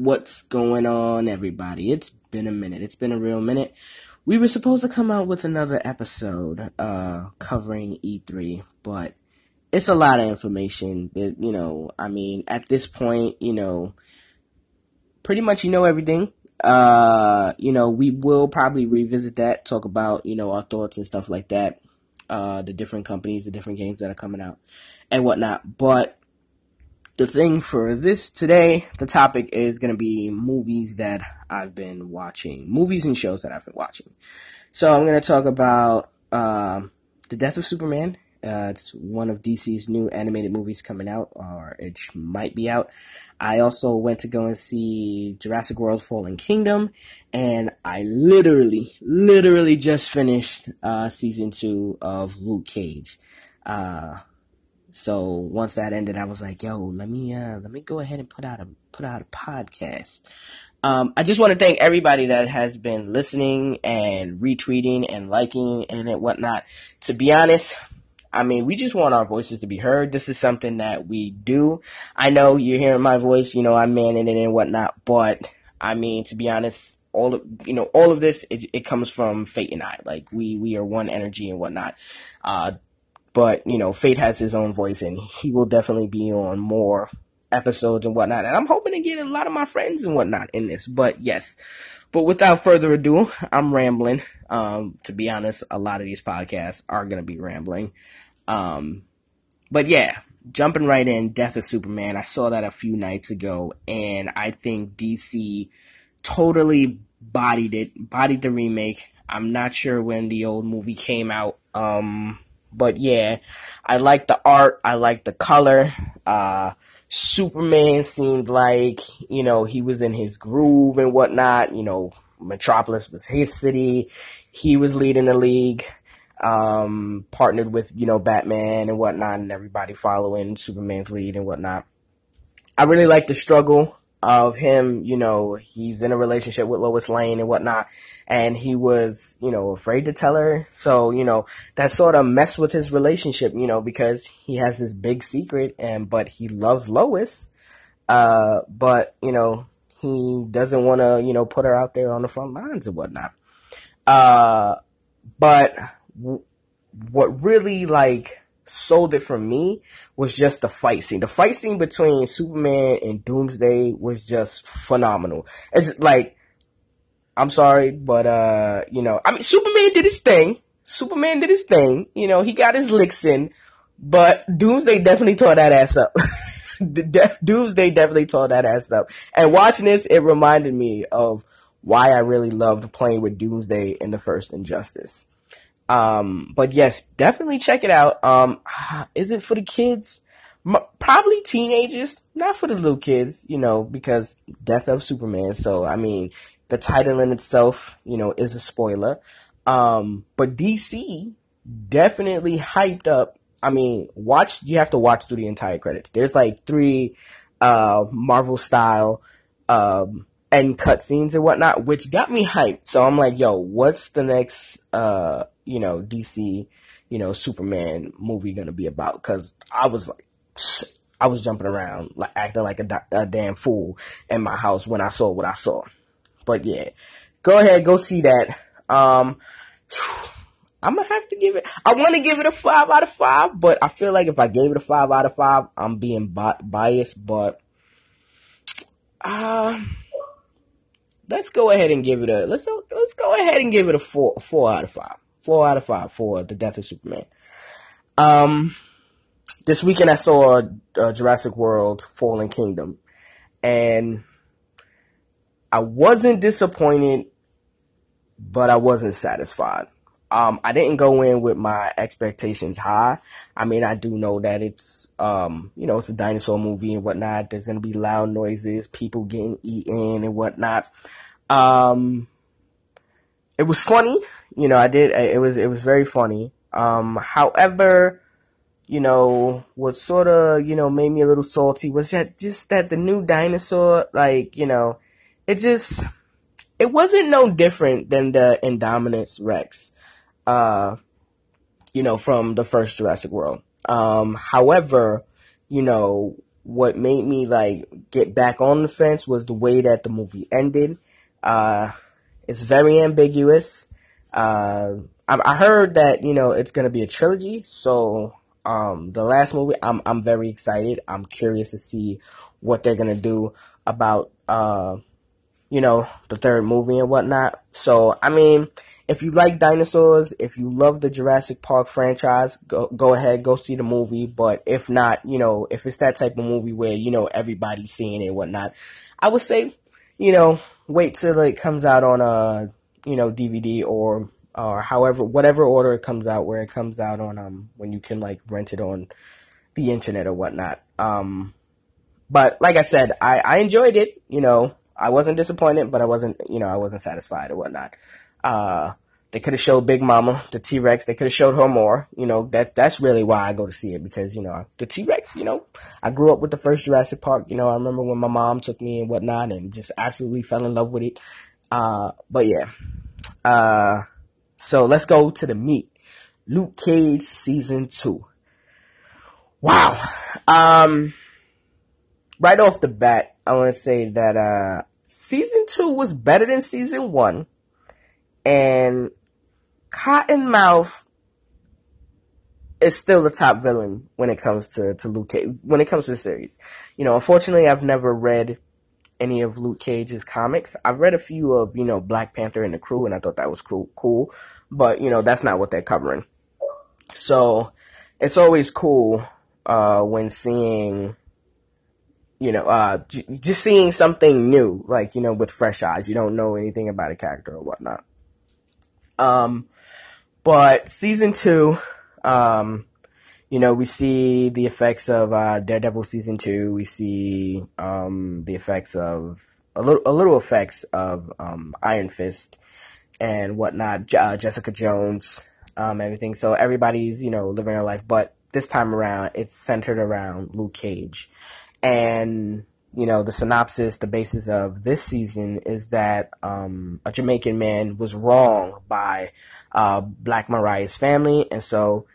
What's going on, everybody? It's been a minute. It's been a real minute. We were supposed to come out with another episode uh, covering E3, but it's a lot of information that, you know, I mean, at this point, you know, pretty much you know everything. Uh, you know, we will probably revisit that, talk about, you know, our thoughts and stuff like that. Uh, the different companies, the different games that are coming out and whatnot. But the thing for this today, the topic is going to be movies that I've been watching, movies and shows that I've been watching. So I'm going to talk about uh, the Death of Superman. Uh, it's one of DC's new animated movies coming out, or it might be out. I also went to go and see Jurassic World: Fallen Kingdom, and I literally, literally just finished uh, season two of Luke Cage. Uh, so once that ended, I was like, "Yo, let me uh, let me go ahead and put out a put out a podcast." Um, I just want to thank everybody that has been listening and retweeting and liking and whatnot. To be honest, I mean, we just want our voices to be heard. This is something that we do. I know you're hearing my voice, you know, I'm manning it and whatnot, but I mean, to be honest, all of you know, all of this it, it comes from Fate and I. Like we we are one energy and whatnot. Uh, but you know, Fate has his own voice, and he will definitely be on more episodes and whatnot. And I'm hoping to get a lot of my friends and whatnot in this. But yes, but without further ado, I'm rambling. Um, to be honest, a lot of these podcasts are gonna be rambling. Um, but yeah, jumping right in, Death of Superman. I saw that a few nights ago, and I think DC totally bodied it, bodied the remake. I'm not sure when the old movie came out. Um, but yeah, I like the art. I like the color. Uh, Superman seemed like, you know, he was in his groove and whatnot. You know, Metropolis was his city. He was leading the league. Um, partnered with, you know, Batman and whatnot and everybody following Superman's lead and whatnot. I really like the struggle of him, you know, he's in a relationship with Lois Lane and whatnot, and he was, you know, afraid to tell her. So, you know, that sort of messed with his relationship, you know, because he has this big secret and, but he loves Lois, uh, but, you know, he doesn't want to, you know, put her out there on the front lines and whatnot. Uh, but w- what really, like, sold it for me was just the fight scene. The fight scene between Superman and Doomsday was just phenomenal. It's like, I'm sorry, but uh, you know, I mean, Superman did his thing. Superman did his thing. You know, he got his licks in, but Doomsday definitely tore that ass up. Doomsday definitely tore that ass up. And watching this, it reminded me of why I really loved playing with Doomsday in the first Injustice. Um, but yes, definitely check it out. Um, is it for the kids? Probably teenagers, not for the little kids, you know, because Death of Superman. So, I mean, the title in itself, you know, is a spoiler. Um, but DC definitely hyped up. I mean, watch, you have to watch through the entire credits. There's like three, uh, Marvel style, um, end cutscenes and whatnot, which got me hyped. So I'm like, yo, what's the next, uh, you know, DC, you know, Superman movie gonna be about? Cause I was like, I was jumping around, like acting like a, a damn fool in my house when I saw what I saw. But yeah, go ahead, go see that. Um, I'm gonna have to give it. I want to give it a five out of five, but I feel like if I gave it a five out of five, I'm being bi- biased. But uh, let's go ahead and give it a let's let's go ahead and give it a four four out of five. Four out of five for the Death of Superman. Um, this weekend I saw uh, Jurassic World: Fallen Kingdom, and I wasn't disappointed, but I wasn't satisfied. Um, I didn't go in with my expectations high. I mean, I do know that it's, um, you know, it's a dinosaur movie and whatnot. There's gonna be loud noises, people getting eaten and whatnot. Um, it was funny, you know. I did. It was it was very funny. Um, however, you know, what sort of you know made me a little salty was that just that the new dinosaur, like you know, it just it wasn't no different than the Indominus Rex uh, you know, from the first Jurassic World. Um, however, you know, what made me like get back on the fence was the way that the movie ended. Uh, it's very ambiguous. Uh, I, I heard that you know it's gonna be a trilogy, so um, the last movie, I'm I'm very excited. I'm curious to see what they're gonna do about uh, you know, the third movie and whatnot. So I mean, if you like dinosaurs, if you love the Jurassic Park franchise, go go ahead, go see the movie. But if not, you know, if it's that type of movie where you know everybody's seeing it and whatnot, I would say, you know, wait till it comes out on a you know DVD or or however whatever order it comes out, where it comes out on um when you can like rent it on the internet or whatnot. Um, but like I said, I I enjoyed it. You know, I wasn't disappointed, but I wasn't you know I wasn't satisfied or whatnot. Uh, they could have showed Big Mama, the T Rex. They could have showed her more. You know that that's really why I go to see it because you know the T Rex. You know, I grew up with the first Jurassic Park. You know, I remember when my mom took me and whatnot, and just absolutely fell in love with it. Uh, but yeah. Uh, so let's go to the meat. Luke Cage season two. Wow. Um, right off the bat, I want to say that uh, season two was better than season one, and Cottonmouth is still the top villain when it comes to, to Luke Cage, when it comes to the series. You know, unfortunately, I've never read any of Luke Cage's comics. I've read a few of, you know, Black Panther and the crew, and I thought that was cool, cool. But, you know, that's not what they're covering. So, it's always cool, uh, when seeing, you know, uh, j- just seeing something new, like, you know, with fresh eyes. You don't know anything about a character or whatnot. Um, but season two, um, you know, we see the effects of uh, Daredevil season two. We see um, the effects of a little, a little effects of um, Iron Fist and whatnot. Uh, Jessica Jones, um, everything. So everybody's you know living their life, but this time around, it's centered around Luke Cage, and you know, the synopsis, the basis of this season is that um, a Jamaican man was wronged by uh, Black Mariah's family, and so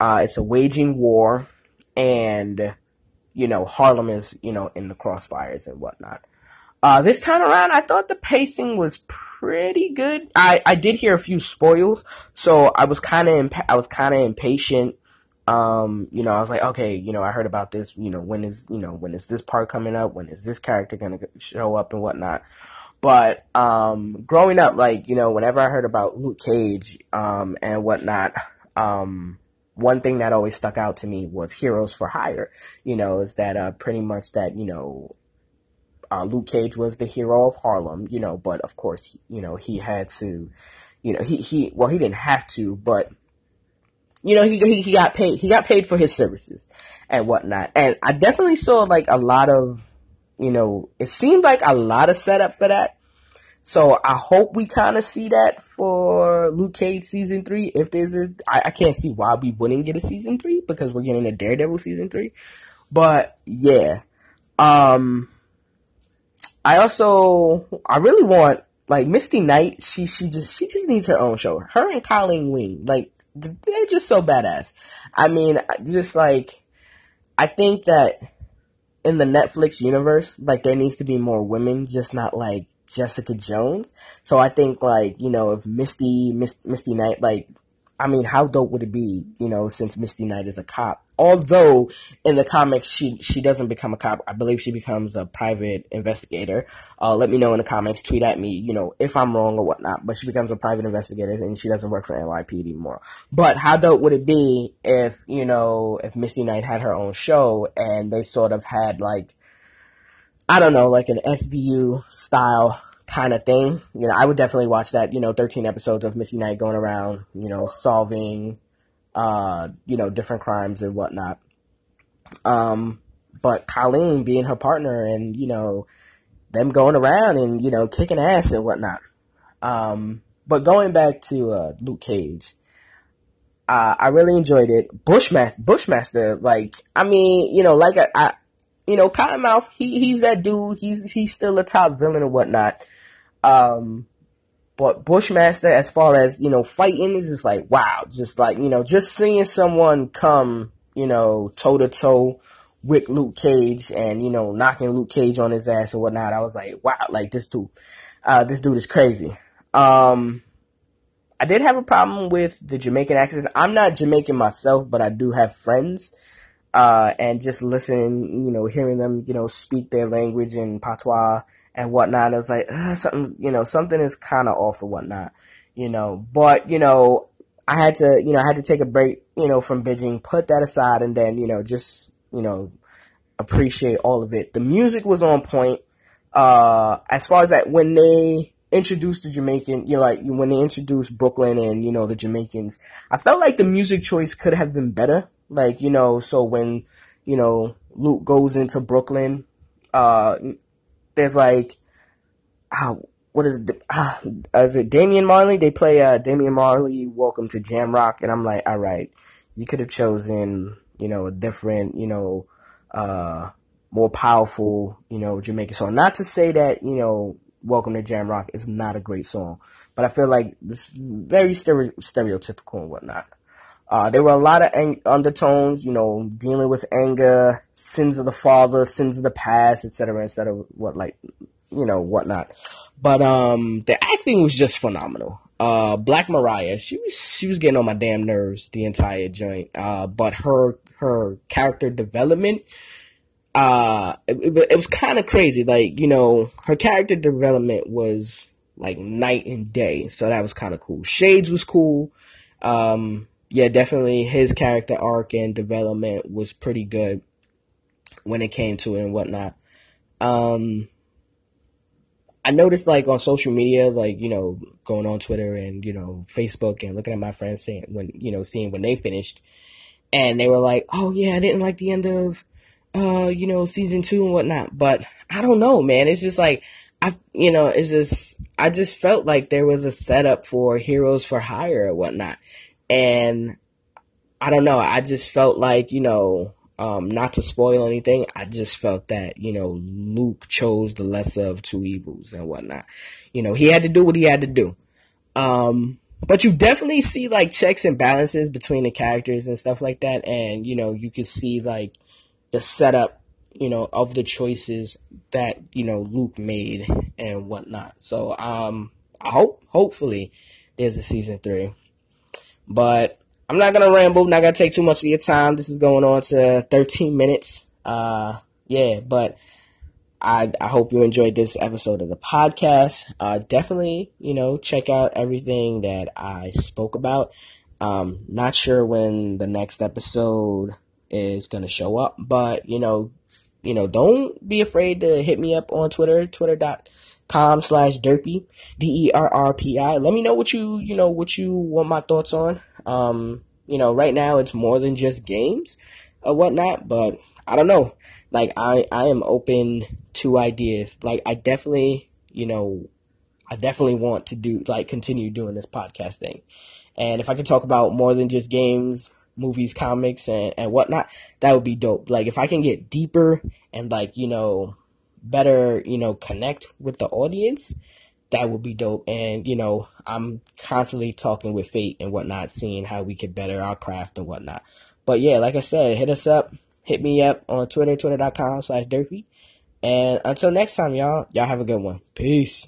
uh, it's a waging war, and you know Harlem is you know in the crossfires and whatnot. Uh, this time around, I thought the pacing was pretty good. I, I did hear a few spoils, so I was kind of impa- I was kind of impatient um, you know, I was like, okay, you know, I heard about this, you know, when is, you know, when is this part coming up? When is this character going to show up and whatnot? But, um, growing up, like, you know, whenever I heard about Luke Cage, um, and whatnot, um, one thing that always stuck out to me was Heroes for Hire, you know, is that, uh, pretty much that, you know, uh, Luke Cage was the hero of Harlem, you know, but of course, you know, he had to, you know, he, he, well, he didn't have to, but, you know, he, he, he got paid, he got paid for his services and whatnot. And I definitely saw like a lot of, you know, it seemed like a lot of setup for that. So I hope we kind of see that for Luke Cage season three. If there's a, I, I can't see why we wouldn't get a season three because we're getting a Daredevil season three. But yeah, um, I also I really want like Misty Knight. She she just she just needs her own show. Her and Colleen Wing, like they're just so badass. I mean, just like I think that in the Netflix universe, like there needs to be more women, just not like Jessica Jones. So I think like you know if Misty Misty Knight like I mean, how dope would it be, you know, since Misty Knight is a cop? Although in the comics she she doesn't become a cop. I believe she becomes a private investigator. Uh, let me know in the comments. Tweet at me, you know, if I'm wrong or whatnot. But she becomes a private investigator and she doesn't work for NYPD anymore. But how dope would it be if you know if Misty Knight had her own show and they sort of had like I don't know, like an SVU style kind of thing. You know, I would definitely watch that. You know, thirteen episodes of Misty Knight going around, you know, solving, uh, you know, different crimes and whatnot. Um, but Colleen being her partner, and you know, them going around and you know kicking ass and whatnot. Um, but going back to uh, Luke Cage. Uh, I really enjoyed it. Bushmaster, Bushmaster, like, I mean, you know, like I, I you know, Cottonmouth, he, he's that dude. He's, he's still a top villain and whatnot. Um, but Bushmaster, as far as, you know, fighting is just like, wow. Just like, you know, just seeing someone come, you know, toe to toe with Luke Cage and you know knocking Luke Cage on his ass and whatnot. I was like, wow, like this dude, uh, this dude is crazy. Um, I did have a problem with the Jamaican accent. I'm not Jamaican myself, but I do have friends. Uh, and just listening, you know, hearing them, you know, speak their language in patois and whatnot. I was like, uh, something, you know, something is kind of off or whatnot, you know. But you know, I had to, you know, I had to take a break, you know, from binging, put that aside, and then, you know, just, you know, appreciate all of it. The music was on point. Uh, as far as that, when they introduced the Jamaican, you know, like when they introduced Brooklyn and you know the Jamaicans, I felt like the music choice could have been better. Like you know, so when you know Luke goes into Brooklyn, uh, there's like, how what is it? Uh, is it Damian Marley? They play uh, Damian Marley, Welcome to Jamrock, and I'm like, all right, you could have chosen, you know, a different, you know, uh, more powerful, you know, Jamaican song. Not to say that, you know, Welcome to Jamrock is not a great song, but I feel like it's very stere- stereotypical and whatnot. Uh, there were a lot of ang- undertones, you know, dealing with anger, sins of the father, sins of the past, etc., etc., what like, you know, whatnot. But um, the acting was just phenomenal. Uh, Black Mariah, she was she was getting on my damn nerves the entire joint. Uh, but her her character development, uh, it, it was kind of crazy. Like you know, her character development was like night and day. So that was kind of cool. Shades was cool. Um, yeah, definitely his character arc and development was pretty good when it came to it and whatnot. Um, I noticed like on social media, like, you know, going on Twitter and, you know, Facebook and looking at my friends saying when, you know, seeing when they finished and they were like, oh yeah, I didn't like the end of, uh, you know, season two and whatnot. But I don't know, man. It's just like, I, you know, it's just, I just felt like there was a setup for Heroes for Hire or whatnot. And I don't know. I just felt like, you know, um, not to spoil anything, I just felt that, you know, Luke chose the lesser of two evils and whatnot. You know, he had to do what he had to do. Um, but you definitely see like checks and balances between the characters and stuff like that. And, you know, you can see like the setup, you know, of the choices that, you know, Luke made and whatnot. So, um, I hope, hopefully there's a season three. But I'm not gonna ramble. Not gonna take too much of your time. This is going on to 13 minutes. Uh, yeah, but I I hope you enjoyed this episode of the podcast. Uh, definitely, you know, check out everything that I spoke about. Um, not sure when the next episode is gonna show up, but you know, you know, don't be afraid to hit me up on Twitter, twitter.com slash derrpi, D-E-R-R-P-I. Let me know what you, you know, what you want my thoughts on. Um, you know, right now it's more than just games or whatnot, but I don't know. Like I, I am open to ideas. Like I definitely, you know, I definitely want to do like continue doing this podcast thing. And if I could talk about more than just games, movies, comics, and, and whatnot, that would be dope. Like if I can get deeper and like, you know, better, you know, connect with the audience, that would be dope. And, you know, I'm constantly talking with Fate and whatnot, seeing how we could better our craft and whatnot. But yeah, like I said, hit us up, hit me up on Twitter, twitter.com slash derrpi. And until next time, y'all, y'all have a good one. Peace.